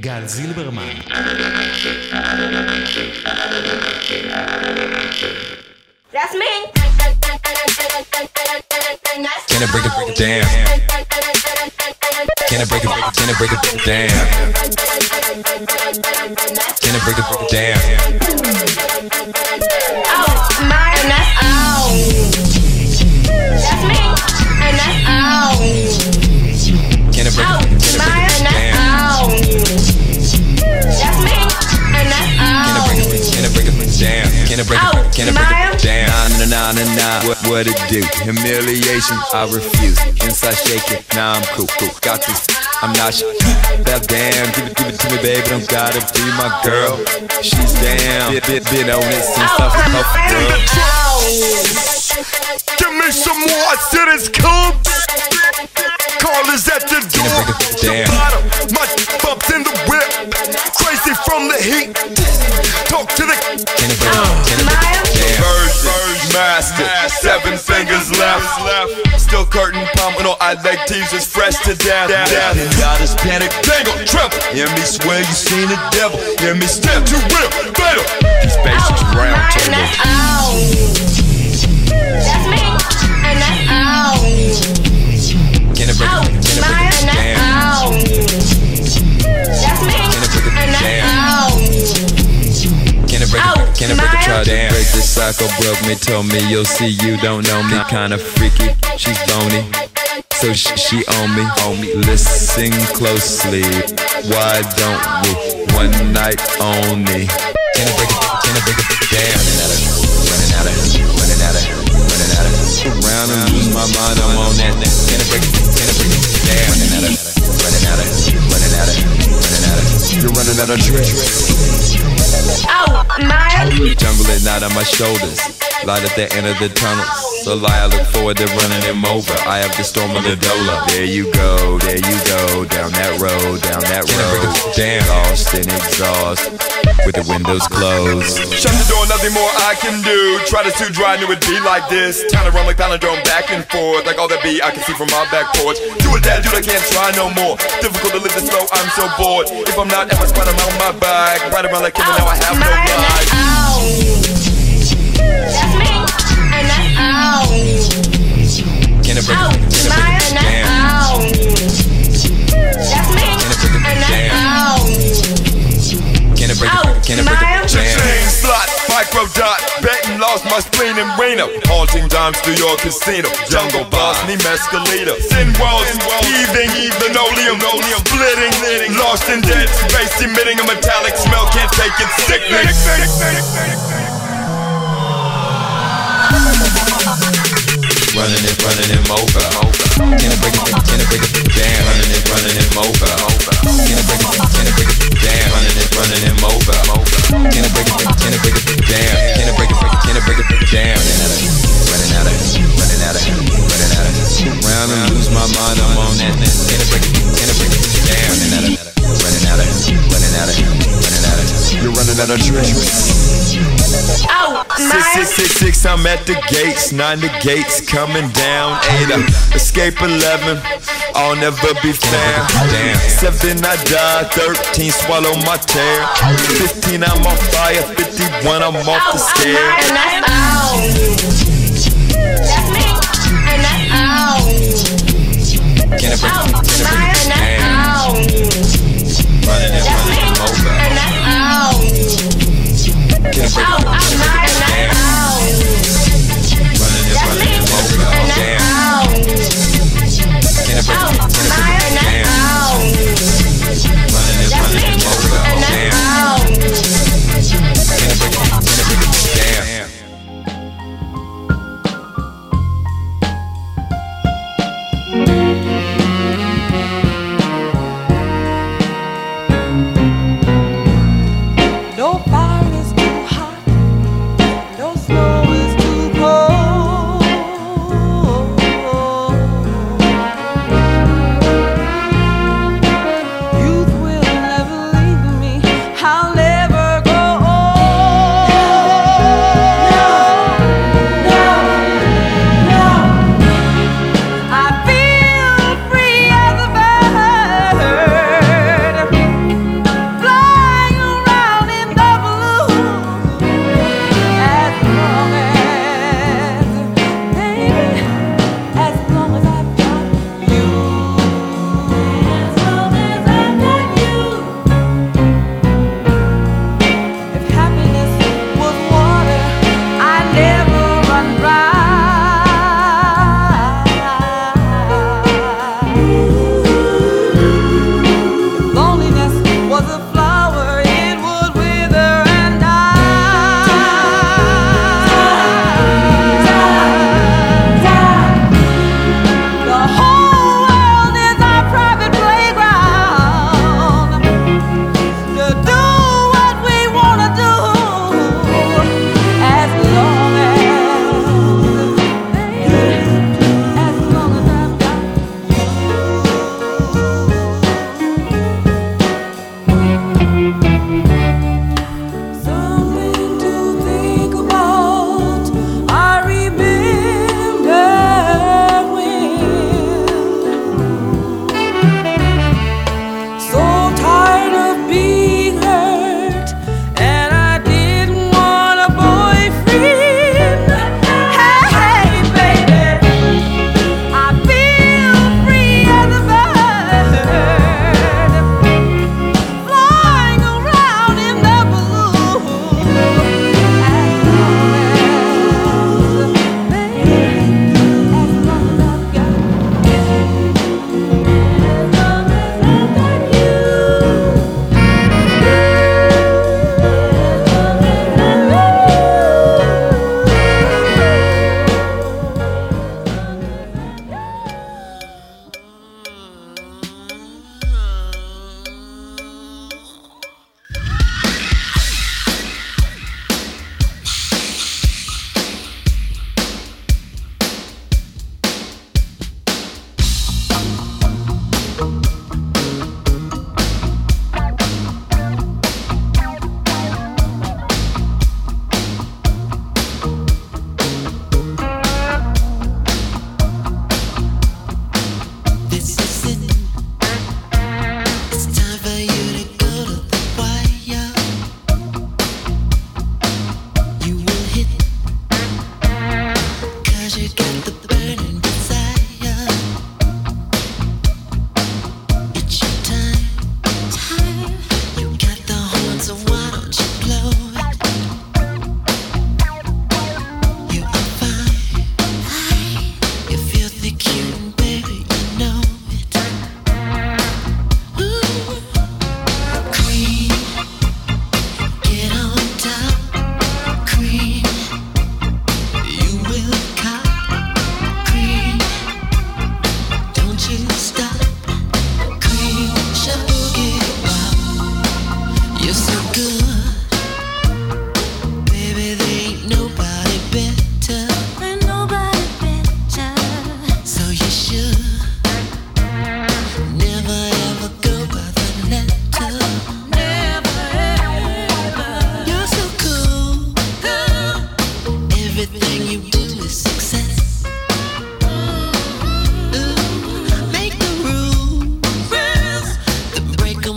גל זילברמן. That's me. Can I break it, break it down? Can I break it, break it, can I break it down? Can I break it, break it down? I break Oh, it, can I break it down? Nah, nah, nah, nah, nah. What, what it do? Humiliation, I refuse. Inside shaking, nah, I'm cool, cool. Got this, I'm not sh- That damn, give it, give it to me, baby. Don't gotta be my girl. She's down. Been, been, been on it since I was a and girl. That's all. Give me some more, I said it's cold. Call is at the door. break it The bottom, my bumps in the whip. Crazy from the heat. Talk to the Can I break it, can I break Maya? it down? version. Master, seven fingers left. Still curtain pumping on I like teasers fresh to death. death. And y'all just panic, dangle, tremble. Hear me swear you seen the devil. Hear me step to real, fatal. Oh, These basics Oh, round my, Broke me, told me you'll see you don't know me. Kinda freaky, she's bony. So sh- she on me, on me. Listen closely. Why don't we one night only? Can I break it? Can I break it down? Running out of, running out of, running out of, running out of. Around and lose my mind. I'm on that. Can I break it? Can I break it down? Running out of, running out of, running out of, running out of. You're running out of tricks. Oh, my, Jungle at night on my shoulders. Light at the end of the tunnel. So lie, I look forward to running him over. I have the storm of the Dola. There you go, there you go. Down that road, down that road. Damn, lost in exhaust. With the windows closed. Shut the door, nothing more I can do. Try to too dry, knew it'd be like this. Time to run like palindrome back and forth. Like all that be, I can see from my back porch. Do it, dad, dude, I can't try no more. Difficult to live this slow, I'm so bored. If I'm not at my spot, I'm on my bike. Ride around like him, and now I have no my, and that's life. all. That's me, and that's all. Can I break Oh, it? My, break and it that's Can I break it? Can I break Maya? it down? Chain slot, micro dot, betting lost my spleen in Reno. Haunting dimes through your casino. Jungle boss, me mescalita. Sin walls, heaving, linoleum, splitting, lost in dead space, emitting a metallic smell. Can't take it, sickness. Running it, running him over. Can I break it? Can I break it down? Running it, running him over. I'm at the gates. Nine the gates coming down. Eight, uh, escape eleven. I'll never be found. Damn. Seven, I die. Thirteen, swallow my tear. Fifteen, I'm on fire. Fifty-one, I'm off the my, scare. and that's all. That's me, and that's all. Can Oh, it? Can break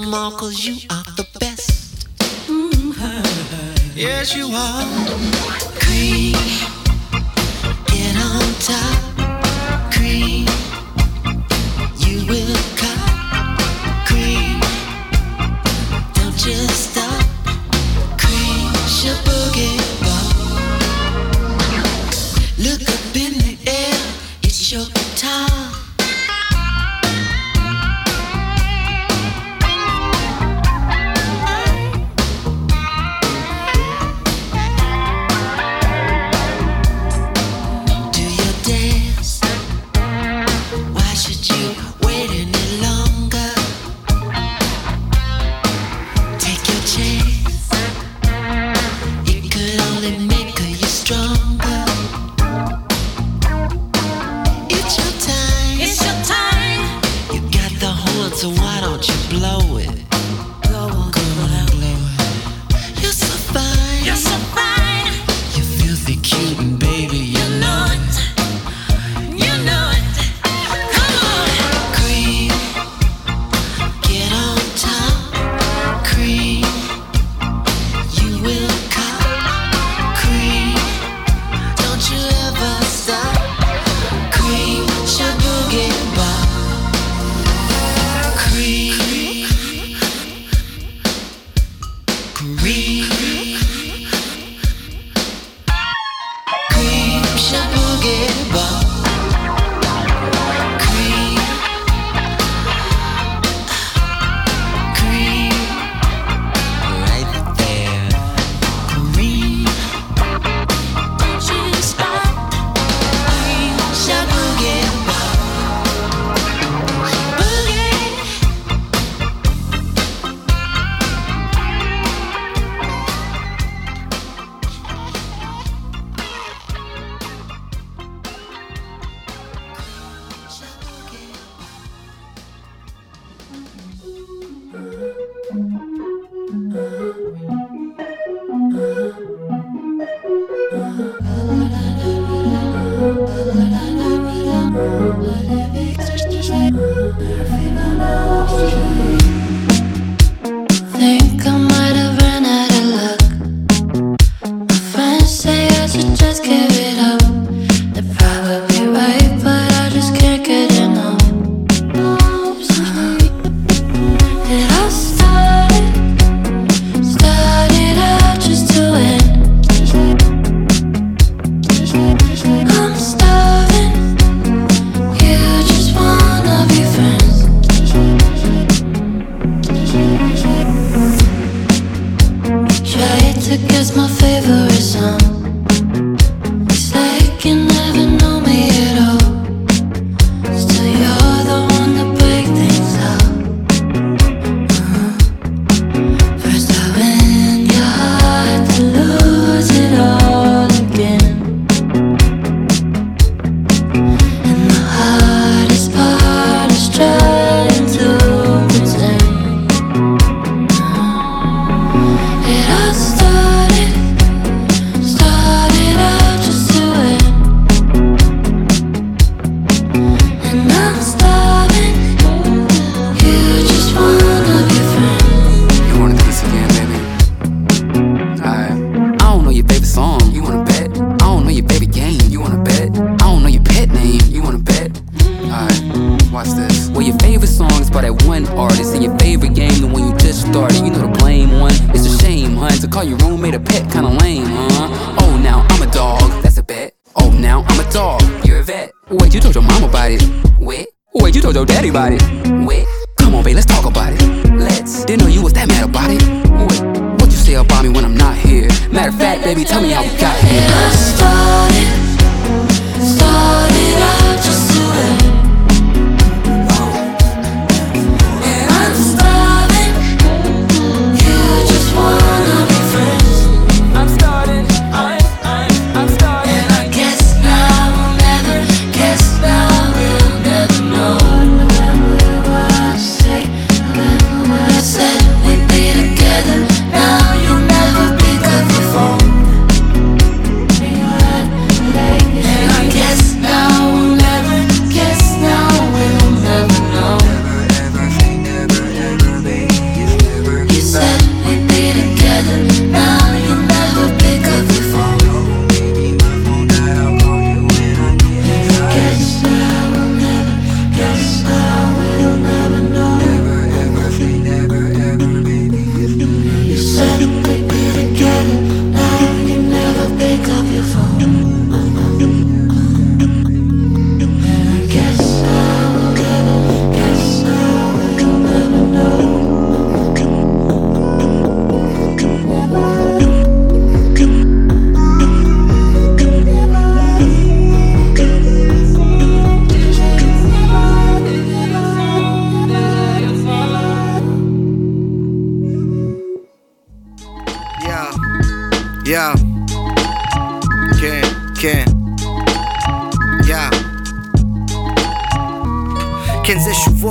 them all cause you are the best. Mm-hmm. Yes, you are. Creep. I'm stuck.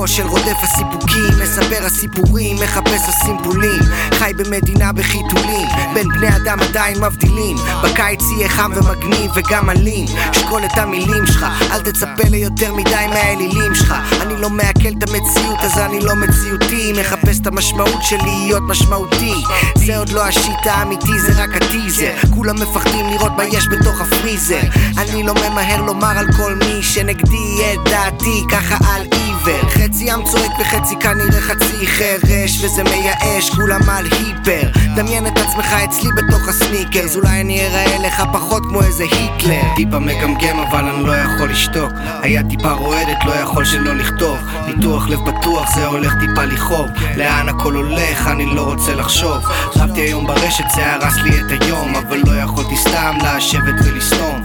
שובו של רודף הסיפוקים, מספר הסיפורים, מחפש הסימפולים. חי במדינה בחיתולים, בין בני אדם עדיין מבדילים. בקיץ יהיה חם ומגניב וגם אלים. שקול את המילים שלך, אל תצפה ליותר מדי מהאלילים שלך. אני לא מעכל את המציאות אז אני לא מציאותי. מחפש את המשמעות של להיות משמעותי. זה עוד לא השיט האמיתי, זה רק הטיזר. כולם מפחדים לראות מה יש בתוך הפריזר. אני לא ממהר לומר על כל מי שנגדי את דעתי ככה על עיוור חצי עם צועק וחצי כנראה חצי חרש וזה מייאש, כולם על היפר. דמיין את עצמך אצלי בתוך הסניקרס אולי אני אראה לך פחות כמו איזה היטלר. טיפה מגמגם אבל אני לא יכול לשתוק. היד טיפה רועדת, לא יכול שלא לכתוב. ניתוח לב בטוח, זה הולך טיפה לכאוב. לאן הכל הולך, אני לא רוצה לחשוב. רבתי היום ברשת, זה הרס לי את היום אבל לא יכולתי סתם לשבת ולסתום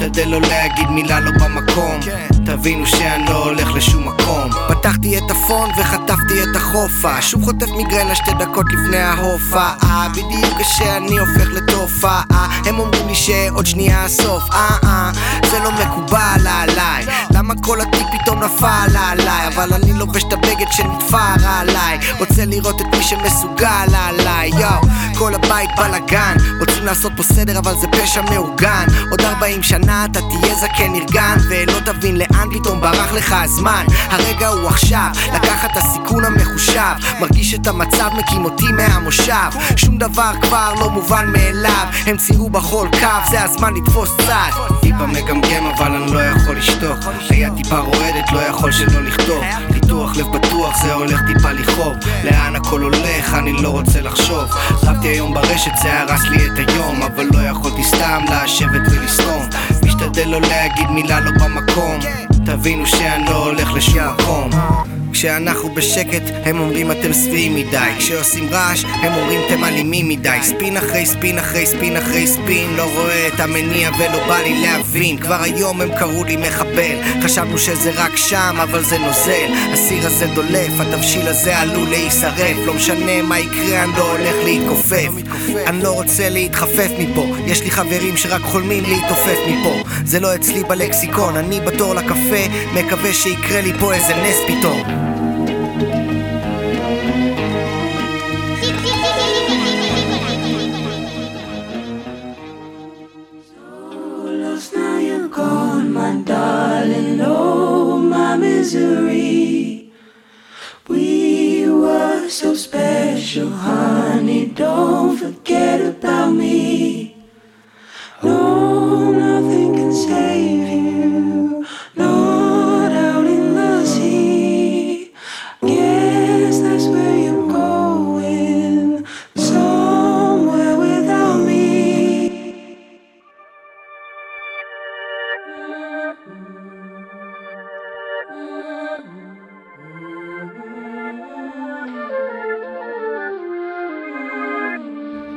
משתדל לא להגיד מילה לא במקום. תבינו שאני לא הולך לשום מקום. פתחתי את הפון וחטפתי את החופה. שוב חוטף מיגרנה שתי דקות לפני ההופעה. בדיוק כשאני הופך לתופעה הם אומרים לי שעוד שנייה הסוף. אה אה זה לא מקובל עליי. למה כל הטיפ פתאום נפל עליי? אבל אני לובש את הבגד שנתפר עליי. רוצה לראות את מי שמסוגל עליי. יואו כל הבית בלאגן. רוצים לעשות פה סדר אבל זה פשע מאורגן. עוד 40 שנה אתה תהיה זקן נרגן ולא תבין לאן פתאום ברח לך הזמן. הרגע הוא עכשיו לקחת את הסיכון המחושב. מרגיש את המצב מקים אותי מהמושב. שום דבר כבר לא מובן מאליו. הם ציירו בחול קו זה הזמן לתפוס צד טיפה מגמגם אבל אני לא יכול לשתוק. היד טיפה רועדת לא יכול שלא לכתוב. ניתוח לב בטוח זה הולך טיפה לכאוב. לאן הכל הולך אני לא רוצה לחשוב. רבתי היום ברשת זה הרס לי את היום אבל לא יכולתי סתם לשבת ולסתום. משתדל לא להגיד מילה לא במקום. תבינו שאני לא הולך לשום מקום כשאנחנו בשקט הם אומרים אתם שבעים מדי. כשעושים רעש הם אומרים אתם אלימים מדי. ספין אחרי ספין אחרי ספין אחרי ספין לא רואה את המניע ולא בא לי להבין. כבר היום הם קראו לי מחבל. חשבנו שזה רק שם אבל זה נוזל. הסיר הזה דולף התבשיל הזה עלול להישרף. לא משנה מה יקרה אני לא הולך להתכופף. אני לא רוצה להתחפף מפה. יש לי חברים שרק חולמים להתעופף מפה. זה לא אצלי בלקסיקון אני בתור לקפה מקווה שיקרה לי פה איזה נס פתאום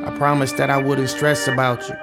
I promised that I wouldn't stress about you.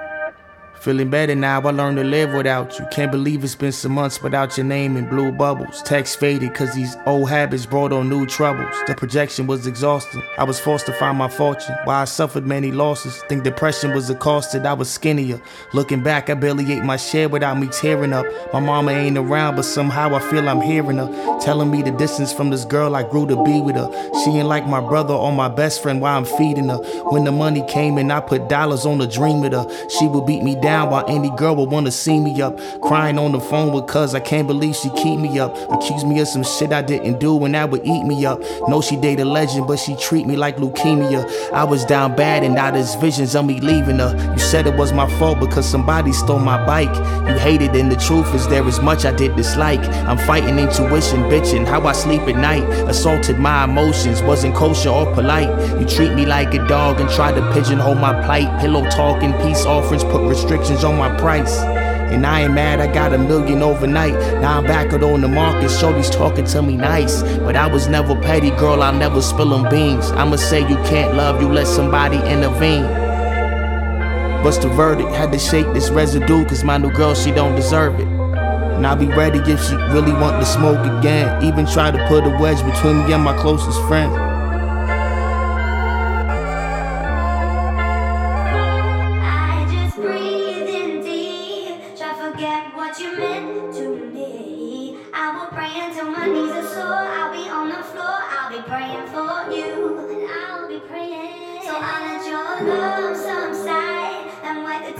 Feeling better now, I learned to live without you. Can't believe it's been some months without your name in blue bubbles. Text faded cause these old habits brought on new troubles. The projection was exhausting. I was forced to find my fortune. While I suffered many losses, think depression was accosted. I was skinnier. Looking back, I barely ate my share without me tearing up. My mama ain't around, but somehow I feel I'm hearing her. Telling me the distance from this girl I grew to be with her. She ain't like my brother or my best friend while I'm feeding her. When the money came in, I put dollars on the dream with her. She would beat me down while any girl would wanna see me up. Crying on the phone with cuz I can't believe she keep me up. Accuse me of some shit I didn't do and that would eat me up. Know she date a legend, but she treat me like leukemia. I was down bad and now there's visions of me leaving her. You said it was my fault because somebody stole my bike. You hated and the truth is there is much I did dislike. I'm fighting intuition, bitching how I sleep at night. Assaulted my emotions, wasn't kosher or polite. You treat me like a dog and try to pigeonhole my plight. Pillow talking, peace offerings, put restrictions on my price. And I ain't mad, I got a million overnight. Now I'm back out on the market, Shorty's talking to me nice. But I was never petty, girl, I'll never spill 'em beans. I'ma say you can't love, you let somebody intervene. What's the verdict? Had to shake this residue, cause my new girl, she don't deserve it. And I'll be ready if she really want to smoke again. Even try to put a wedge between me and my closest friends.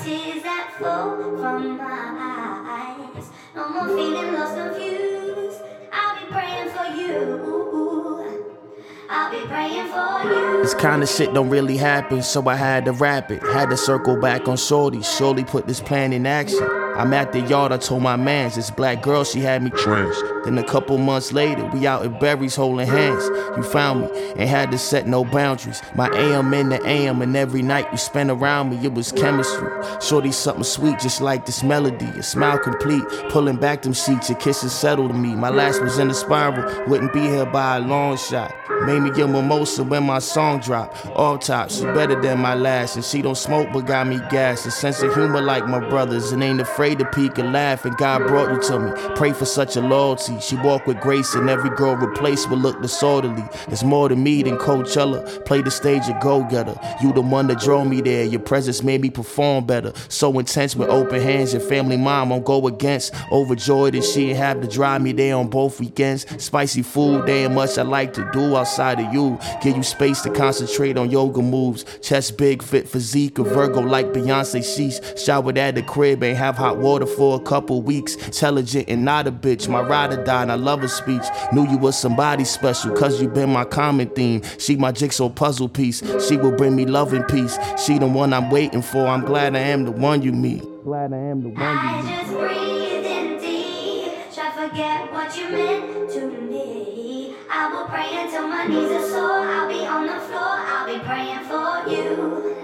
Tears that from my eyes. No more feeling lost, confused. I'll be praying for you. I'll be praying for you. This kind of shit don't really happen, so I had to rap it. Had to circle back on Shorty, surely put this plan in action. I'm at the yard, I told my mans, this black girl, she had me tranced. Then a couple months later, we out at Berries holding hands. You found me, and had to set no boundaries. My AM in the AM, and every night you spent around me, it was chemistry. Shorty something sweet, just like this melody. A smile complete, pulling back them sheets, your kisses settled me. My last was in the spiral, wouldn't be here by a long shot. Made me get mimosa when my song dropped. All tops, she better than my last, and she don't smoke but got me gas. A sense of humor like my brothers, and ain't afraid to peek and laugh. And God brought you to me. Pray for such a loyalty. She walk with grace, and every girl replaced will look disorderly. It's more to me than Coachella. Play the stage a go getter. You the one that drove me there. Your presence made me perform better. So intense with open hands. Your family mom won't go against. Overjoyed that she ain't have to drive me there on both weekends. Spicy food, damn much I like to do outside of you. Give you space to concentrate on yoga moves. Chest big, fit physique, a Virgo like Beyonce She's Showered at the crib, ain't have hot water for a couple weeks. Intelligent and not a bitch. My ride or die, and I love her speech. Knew you was somebody special, cause you been my common theme. She my jigsaw puzzle piece. She will bring me love and peace. She the one I'm waiting for. I'm glad I am the one you meet. Glad I am the one you I just breathe in deep. Try forget what you meant to me. I will pray until my knees are sore. I'll be on the floor. I'll be praying for you.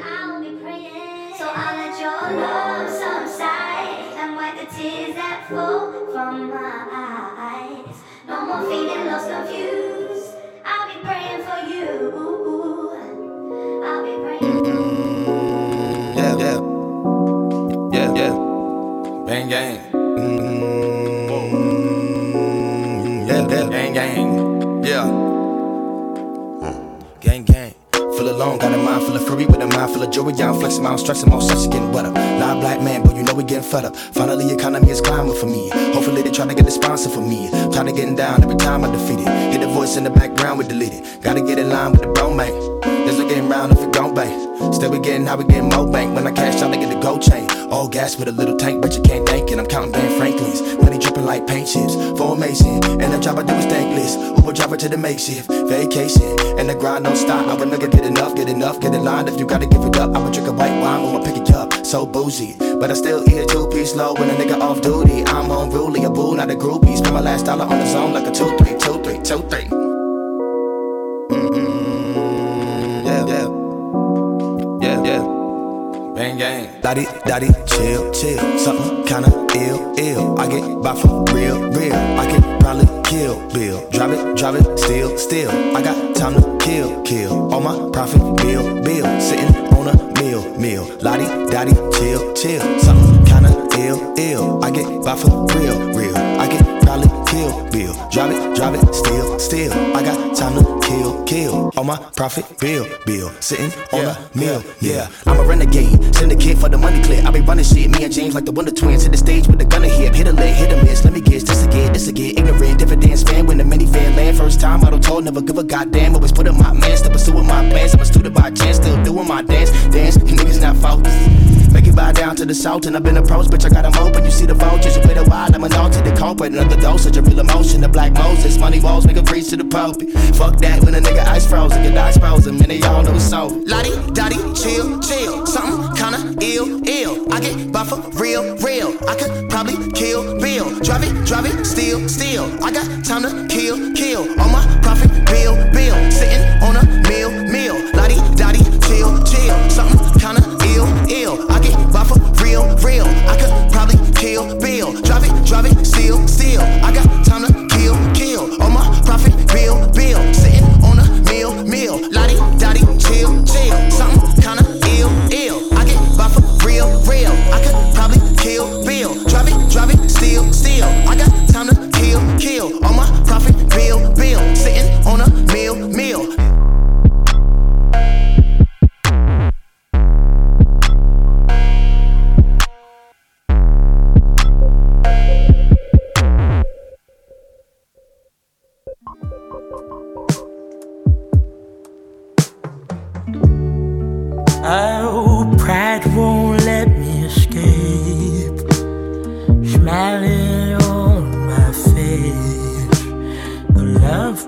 I'll be praying. I'll let your love subside and wipe the tears that flow from my eyes. No more feeling full of. Yeah, I'm flexing my own stress and my stress getting wetter. Live black man, but you know we getting fed up. Finally, economy is climbing for me. Hopefully, they trying to get a sponsor for me. Trying to get down every time I defeat it. Hear the voice in the background, we delete it. Gotta get in line with the bro, man. There's no getting round if it gon' bang. Still we getting how we getting more bank. When I cash out, I get the gold chain. All gas with a little tank, but you can't thank it. I'm counting Ben Franklin's. Money dripping like paint chips. Formation, and the job I do is thankless. Uber driver to the makeshift vacation, and the grind don't stop. I would never get enough, get enough, get in line. If you gotta give it up, I would drink a white wine when I pick it up. So boozy. but I still eat a two piece low when a nigga off duty. I'm unruly, a bull, not a groupie. Spend my last dollar on the zone like a two three, two three, two three. Daddy, daddy, chill, chill. Something kinda ill, ill. I get by for real, real. I can probably kill Bill. Drive it, drive it, still, still. I got time to kill, kill. All my profit, bill, bill. Sitting on a meal, meal. Lottie, daddy, chill, chill. Something kinda ill, ill. I get by for real, real. I can kill Bill. Drive it, drive it, still, still. I got time to kill, kill. On my profit, bill, bill. Sitting on a meal, yeah. I'm a renegade, syndicate for the money clip. I be running shit, me and James like the Wonder Twins. Hit the stage with the gun hip, hit a leg, hit a miss. Let me guess, this again, this again. Ignorant, dividends fan when the minivan land. First time I don't told, never give a goddamn. Always put in my man, still pursuing a student by chance, still doing my dance, dance. You niggas not focused. Make it bow down to the salt, and I've been approached, bitch. I got 'em open. You see the vultures, you play the wild, I'm altar, the culprit. Another dosage of real emotion, the black Moses. Money walls, make a preach to the pulpit. Fuck that when a nigga ice frozen, get ice frozen, man, they all know so. Lottie, dotty, chill, chill. Something kinda ill, ill. I get by real, real. I could probably kill Bill. Drive it, drive it, steal, steal. I got time to kill, kill. On my profit, bill, bill. Sitting on a meal, meal. Lottie, dotty, chill, chill. Something kinda ill, ill. I get by for real, real. I could probably kill Bill. Drive it, drive it, steal, steal. I got time to kill, kill. On my profit, bill, bill. Sitting on a meal, meal. Lottie, dotty, chill, chill. Something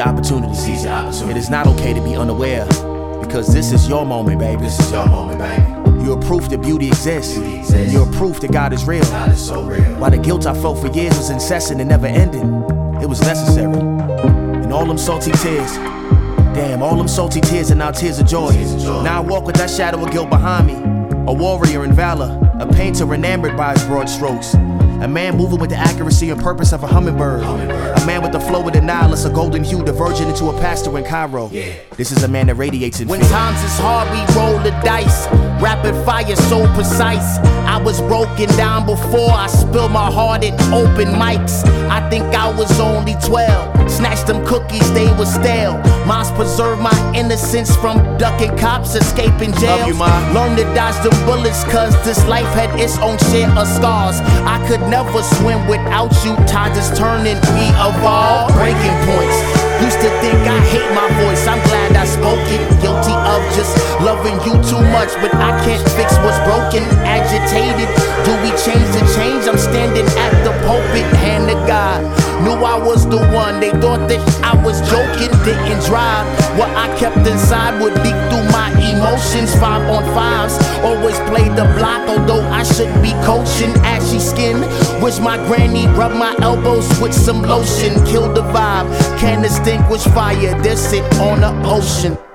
your opportunity. Seize your opportunity. It is not okay to be unaware because this is your moment, baby. This is your moment, baby. You're proof that beauty exists. Beauty exists. You're proof that God is real. God is so real. While the guilt I felt for years was incessant and never ending, it was necessary. And all them salty tears, damn, all them salty tears are now tears of joy. Now I walk with that shadow of guilt behind me. A warrior in valor, a painter enamored by his broad strokes. A man moving with the accuracy and purpose of a hummingbird. A man with the flow of the Nile, a golden hue diverging into a pastor in Cairo. This is a man that radiates in When fear. times is hard, we roll the dice. Rapid fire, so precise. I was broken down before I spilled my heart in open mics. I think I was only 12. Snatched them cookies, they were stale. Moms preserved my innocence from ducking cops, escaping jail. Love you, Ma. Learned to dodge the bullets, cause this life had its own share of scars. I could never swim without you. Tides is turning, we evolve. Breaking points. Used to think I hate my voice, I'm glad I spoke it. Guilty of just loving you too much, but I can't joking, didn't drive. What I kept inside would leak through my emotions. Five on fives, always played the block, although I should be coaching. Ashy skin, wish my granny rubbed my elbows with some lotion. Kill the vibe, can't extinguish fire, this it on the ocean.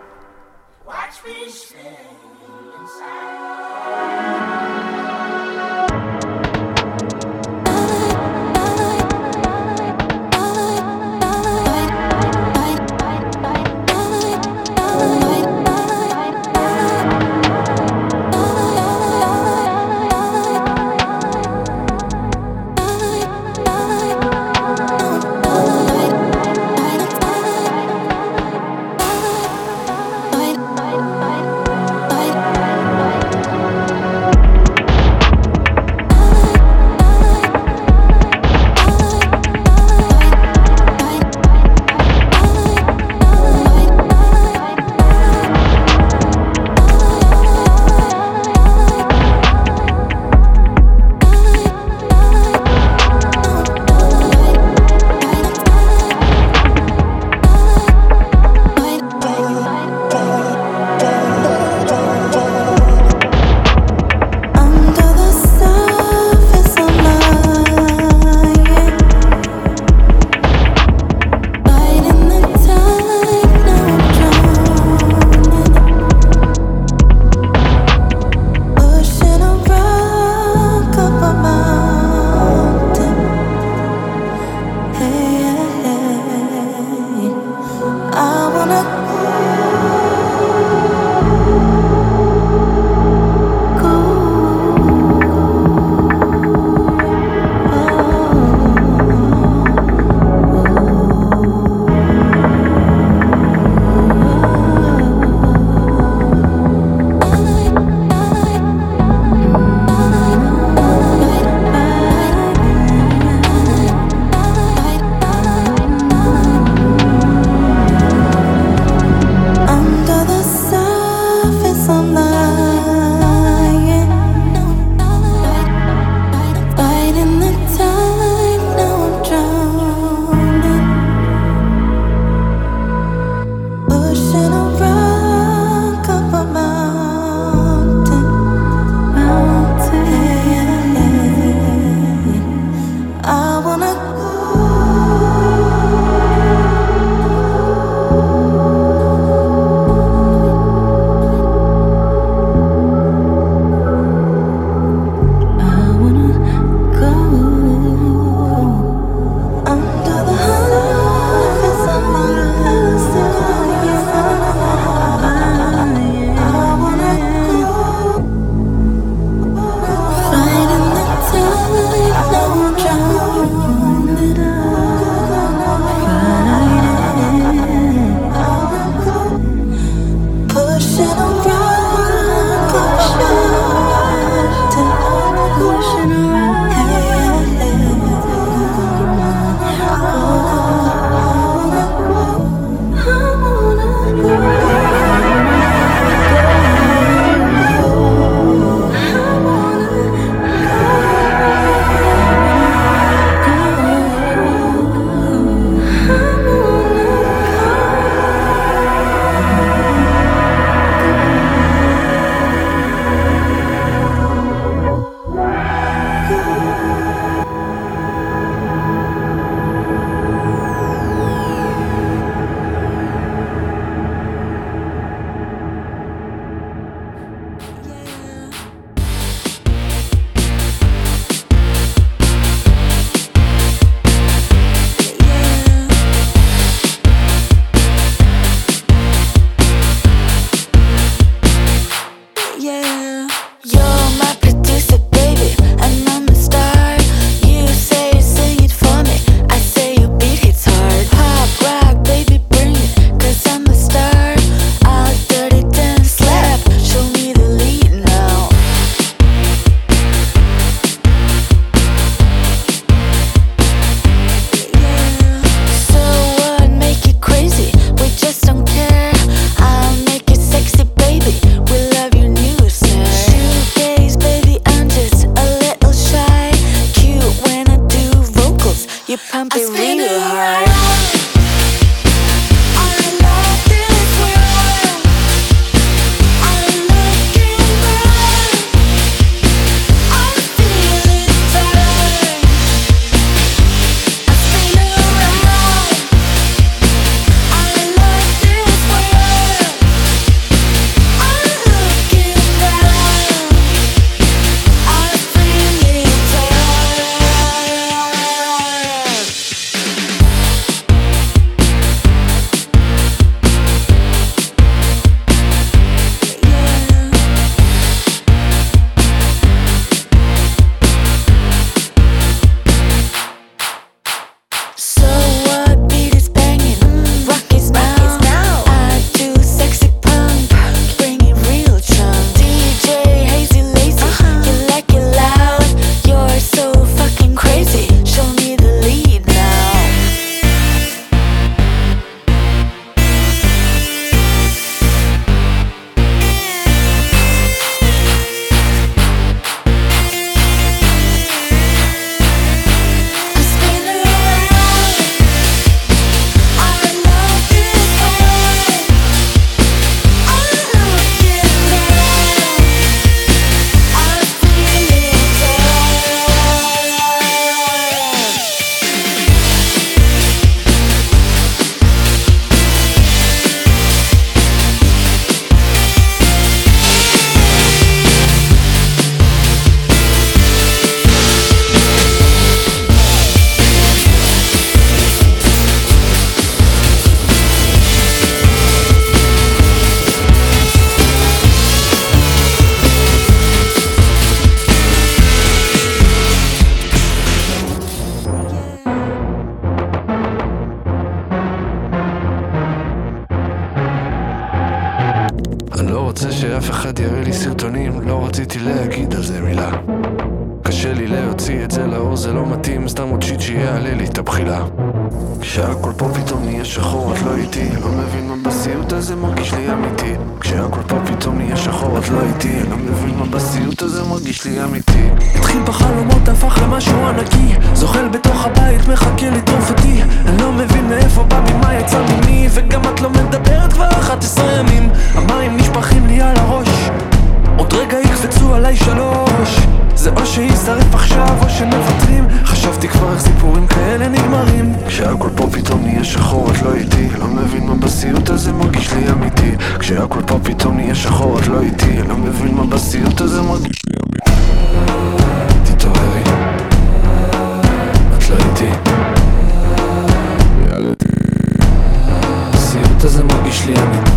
פה פתאום נהיה שחור, את לא איתי, לא מבין מה בסיוט הזה מרגיש לי אמיתי. כשהכל פה פתאום נהיה שחור, את לא איתי, לא מבין מה בסיוט הזה מרגיש לי אמיתי. התחיל בחלומות, הפך למשהו ענקי. זוחל בתוך הבית, מחכה לטרוף אותי. אני לא מבין מאיפה בא ממה יצא ממי. וגם את לא מדברת כבר 11 ימים. המים נשפכים לי על הראש. עוד רגע יקפצו עליי שלוש. זה או שישרף עכשיו או שמוותרים חשבתי כבר איך סיפורים כאלה נגמרים כשהכל פה פתאום נהיה שחור, את לא איתי, לא מבין מה בסיוט הזה מרגיש לי אמיתי. כשהכל פה פתאום נהיה שחור, את לא איתי, לא מבין מה בסיוט הזה מרגיש לי אמיתי. תתעוררי, את לא איתי. הסיוט הזה מרגיש לי אמיתי.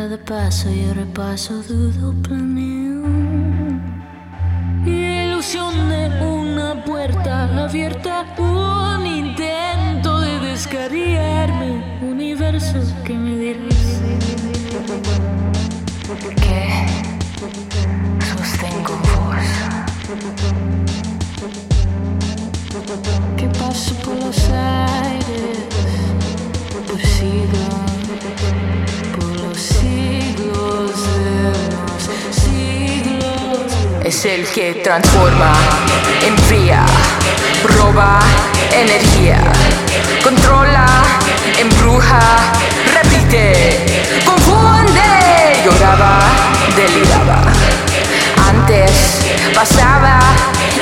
cada paso yo repaso, dudo, planeo. Ilusión de una puerta abierta, un intento de descarriarme. Universo que me dirás. Que sostengo vos. Que paso por los aires, torcido. es el que transforma, enfría, roba energía, controla, embruja, repite, confunde, lloraba, deliraba. Antes pasaba,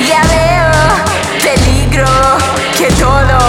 ya veo, peligro que todo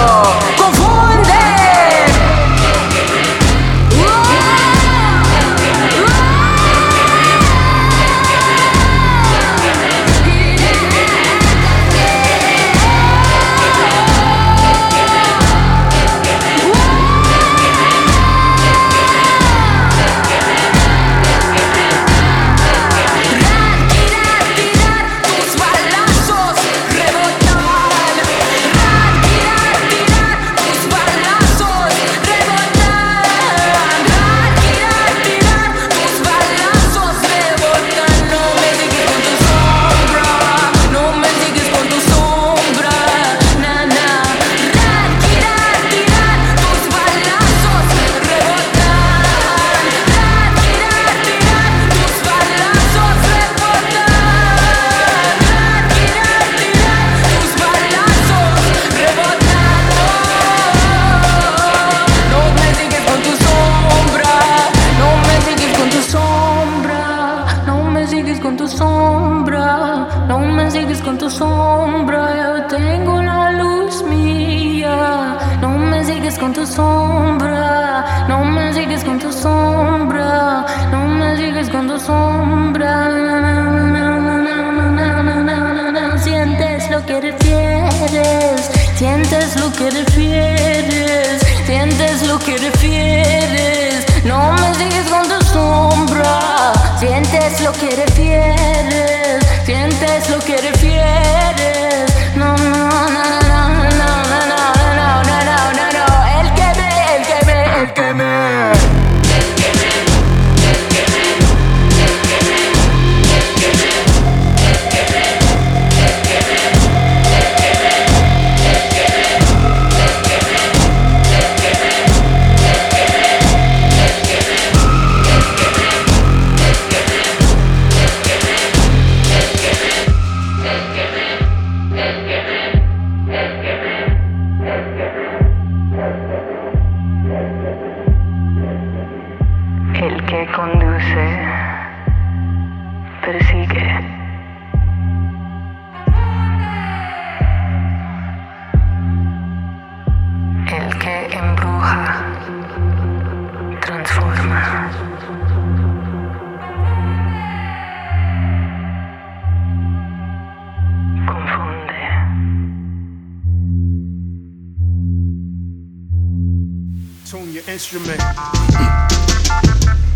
Tune your instrument.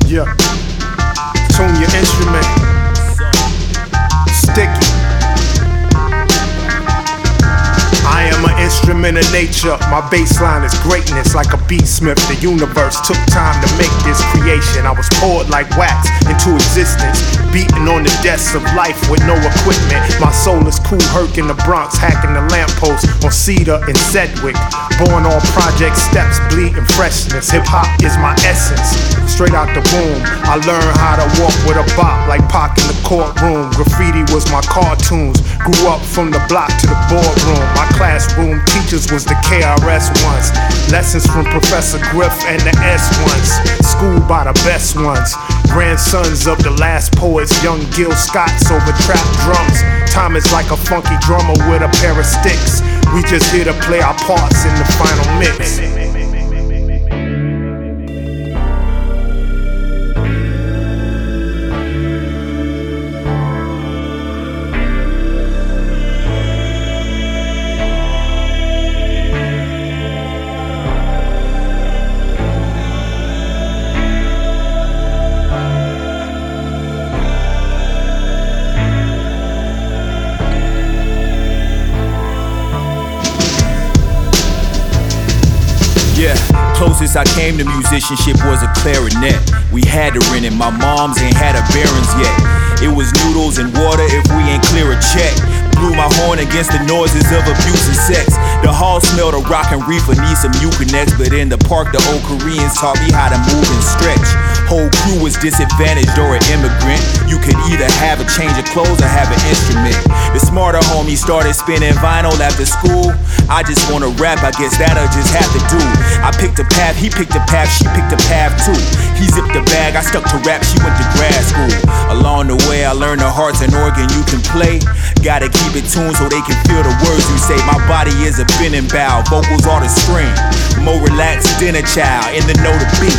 Yeah. Tune your instrument. Sticky. Instrument of nature. My baseline is greatness, like a beatsmith. The universe took time to make this creation. I was poured like wax into existence, beating on the desks of life with no equipment. My soul is cool, Herc in the Bronx, hacking the lamppost on Cedar and Sedgwick. Born on project steps, bleeding freshness. Hip hop is my essence. Straight out the womb, I learned how to walk with a bop like Pac in the courtroom. Graffiti was my cartoons. Grew up from the block to the boardroom. My classroom teachers was the KRS ones. Lessons from Professor Griff and the S ones. Schooled by the best ones. Grandsons of the last poets, young Gil Scotts over trap drums. Time is like a funky drummer with a pair of sticks. We just here to play our parts in the final mix. Closest I came to musicianship was a clarinet. We had to rent it, my mom's ain't had a Barons yet. It was noodles and water if we ain't clear a check. Blew my horn against the noises of abuse and sex. The hall smelled of rock and reefer, need some Mucinex. But in the park, the old Koreans taught me how to move and stretch. Whole crew was disadvantaged or an immigrant. You could either have a change of clothes or have an instrument. The smarter homie started spinning vinyl after school. I just wanna rap, I guess that'll just have to do. I picked a path, he picked a path, she picked a path too. He zipped the bag, I stuck to rap, she went to grad school. Along the way, I learned the heart's an organ you can play. Gotta keep it tuned so they can feel the words you say. My body is a bending bow, vocals are the string. More relaxed than a child, in the know to be.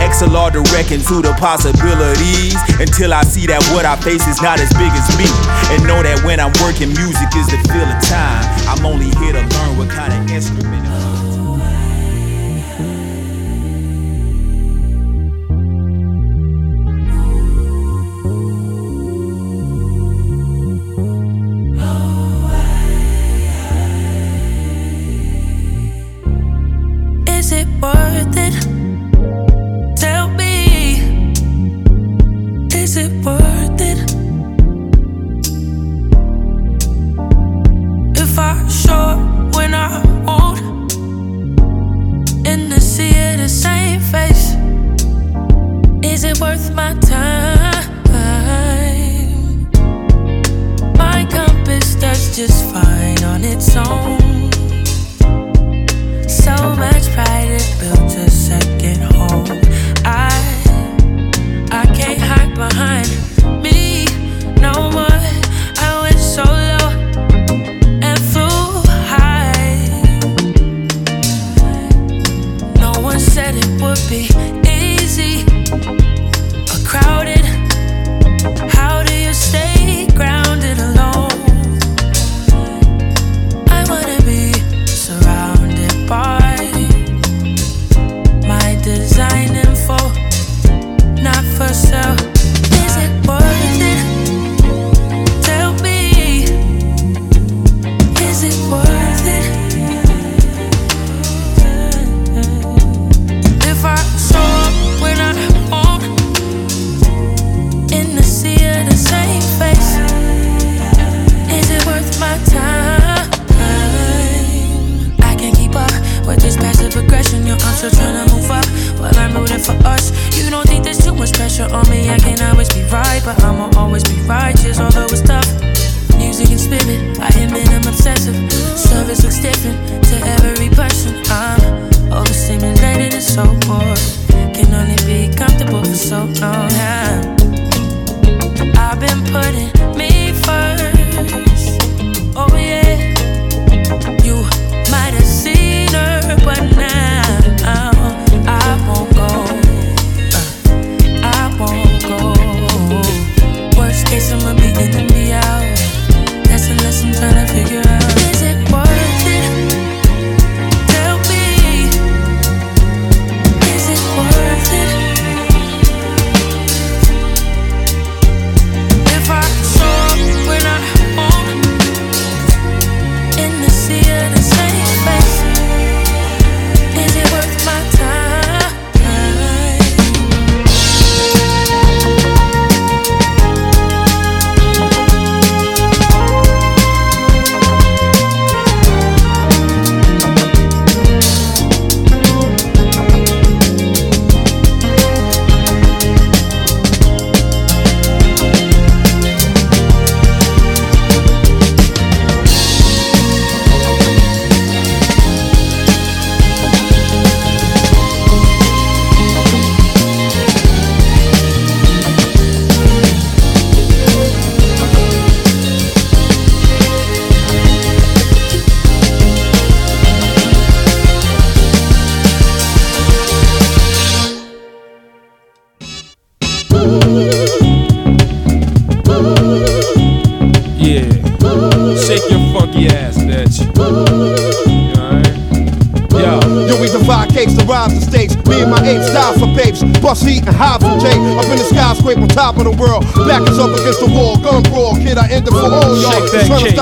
XLR direct into the possibilities. Until I see that what I face is not as big as me. And know that when I'm working, music is the feel of time. I'm only here to learn what kind of instrument.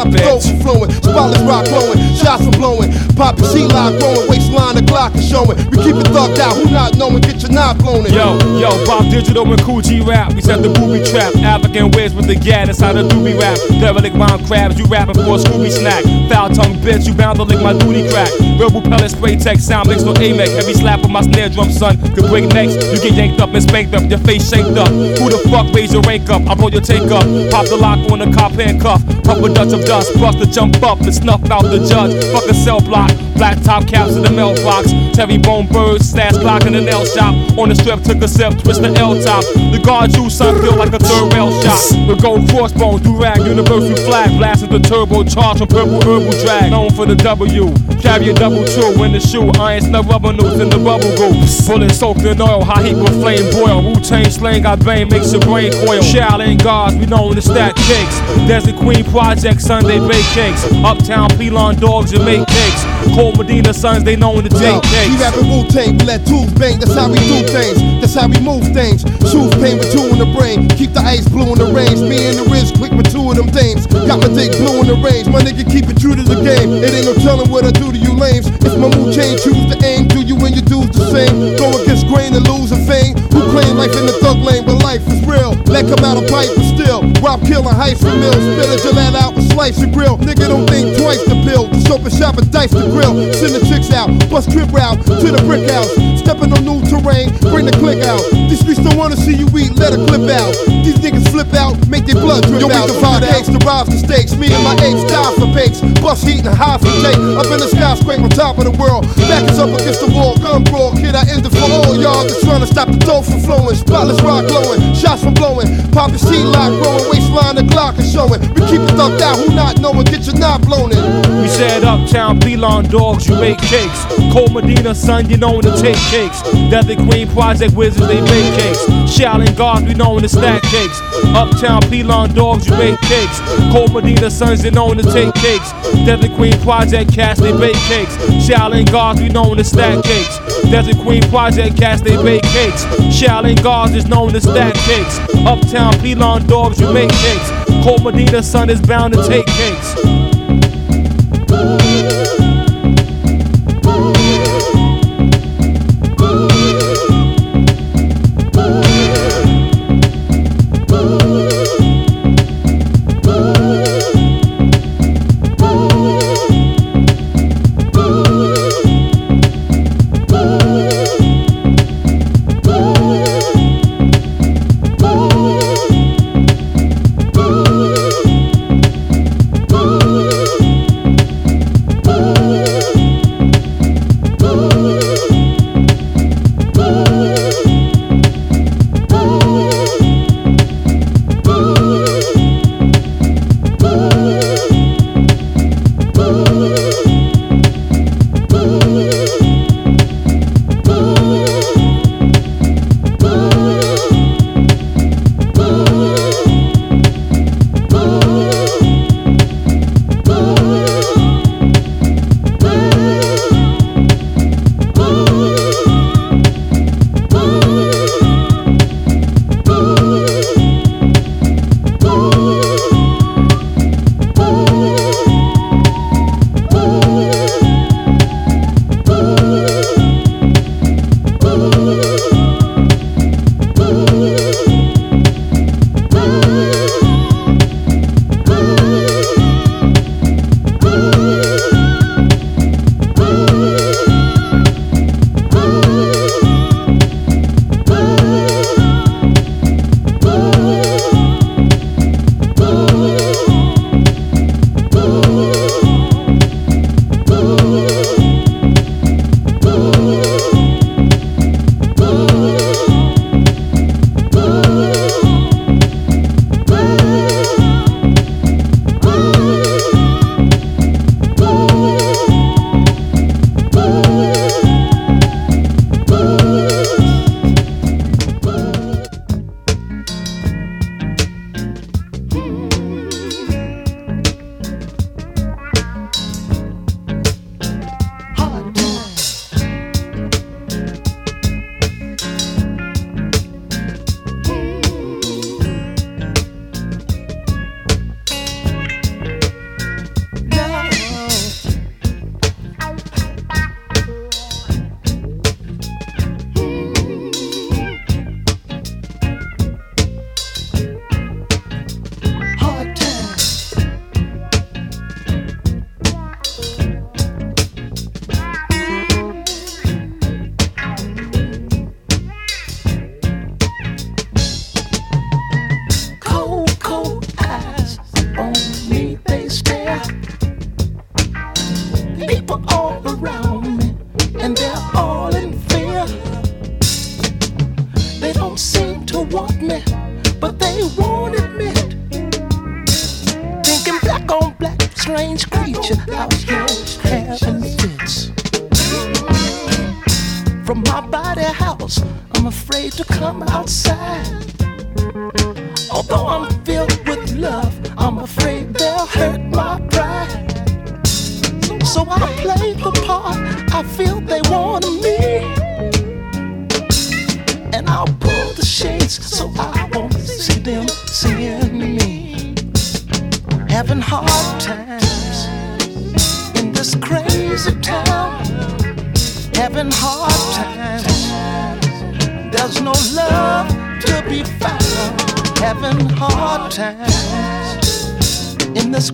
Dope from flowing. Spotless rock glowing. Shots from blowing. Poppy sea line growing. Waistline, the Glock is showing. We keep it thugged out. Who not knowing? Get your knot blown in. Yo, yo, Bob Digital and Kool G rap. We set the booby trap. African ways with the gat. That's how the doobie rap. Derelict round crabs. You rapping for a Scooby snack. Foul tongue bitch. You bound to lick my duty crack. Verbal pellet spray tech sound mix no AMEC. Every slap on my snare drum, son. Could break necks. You get yanked up and spanked up. Your face shanked up. Who the fuck raise your rank up? I roll your take up. Pop the lock on the cop handcuff. Pump a Dutch of dust. Bust the jump up and snuff out the judge. Fuck a cell block. Black top caps in the mailbox. Terry bone birds. Stash block in the nail shop. On the strip, took a sip. Twist the L top. The guard you son feel like a third rail shot. The gold crossbone. Do rag. Universal flag. Blasting the turbo charge on purple herbal drag. Known for the W. Carry a double true in the shoe. Iron snub rubber noose in the bubble goose. Bullet soaked in oil. High heat with flame boil. Tang slang got bang. Makes your brain coil. Shaolin guards. We known to stack cakes. Desert Queen Project. Sunday bake cakes. Uptown Pelon dogs and make cakes. Cold Medina sons. They to Yo, take cakes. we rapping Wu Tang, we let tools bang. That's how we do things. That's how we move things. Shoes pain with two in the brain. Keep the ice blue in the range. Me and the wrist quick with two of them dames. Got my dick blue in the range. My nigga keep it true to the game. It ain't no telling what I do to you lames. If my mood change, choose to aim. Do you and your dudes the same? Go against grain and lose and fame. Who claim life in the thug lane, but life is real. Let come out a pipe but still. Rob killing heights from mills. Spill it, Gillette out with slice and grill. Nigga don't think twice to pill. Just open shop and dice the grill. Send the chicks out. Bust trip out to the brick house. Stepping on new terrain. Bring the click out. These streets don't wanna see you eat. Let a clip out. These niggas flip out. Make their blood drip Yo, we out. divide Divide eggs to rise the stakes. Me and my apes die for bakes. Bust heat and high for Jake. Up in the skyscraper on top of the world. Back is up against the wall. Gun brawl. Kid, I end it for all y'all. Just trying to stop the dough from flowing. Spotless rock glowing. Shots from blowing. Poppy seed lock growing. Waistline the Glock is showing. We keep it thugged out. Who not knowing? Get your knot blown in. We said uptown Pelon dogs, you make cakes. Cold Medina, son, you know when to take cakes. Desert Queen Project Wizards, they make cakes. Shaolin guards, we know when to stack cakes. Uptown Pelon dogs, you make cakes. Cold Medina sons, you know when to take cakes. Desert Queen Project cats, they bake cakes. Shaolin guards, we know when to stack cakes. Desert Queen Project cats, they bake cakes. Shaolin guards is known to stack cakes. Uptown Pelon dogs, you make cakes. Cold Medina son is bound to take cakes.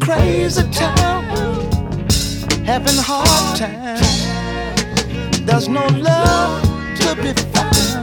crazy town, having hard times. There's no love to be found.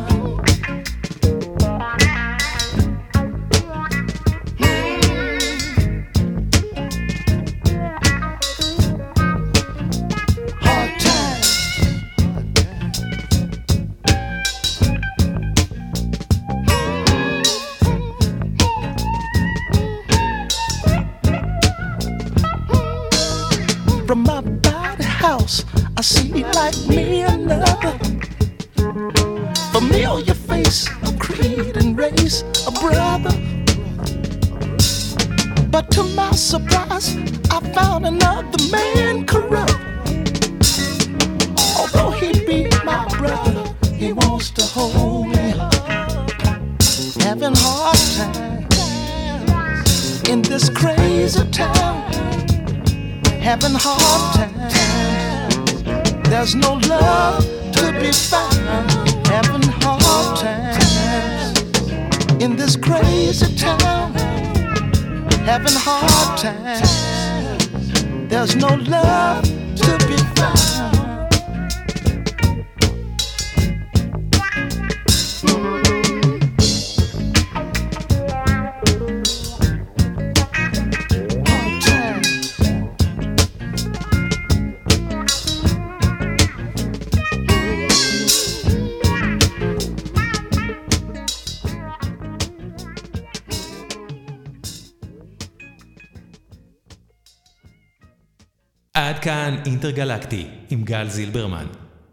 אינטרגלקטי עם גל זילברמן.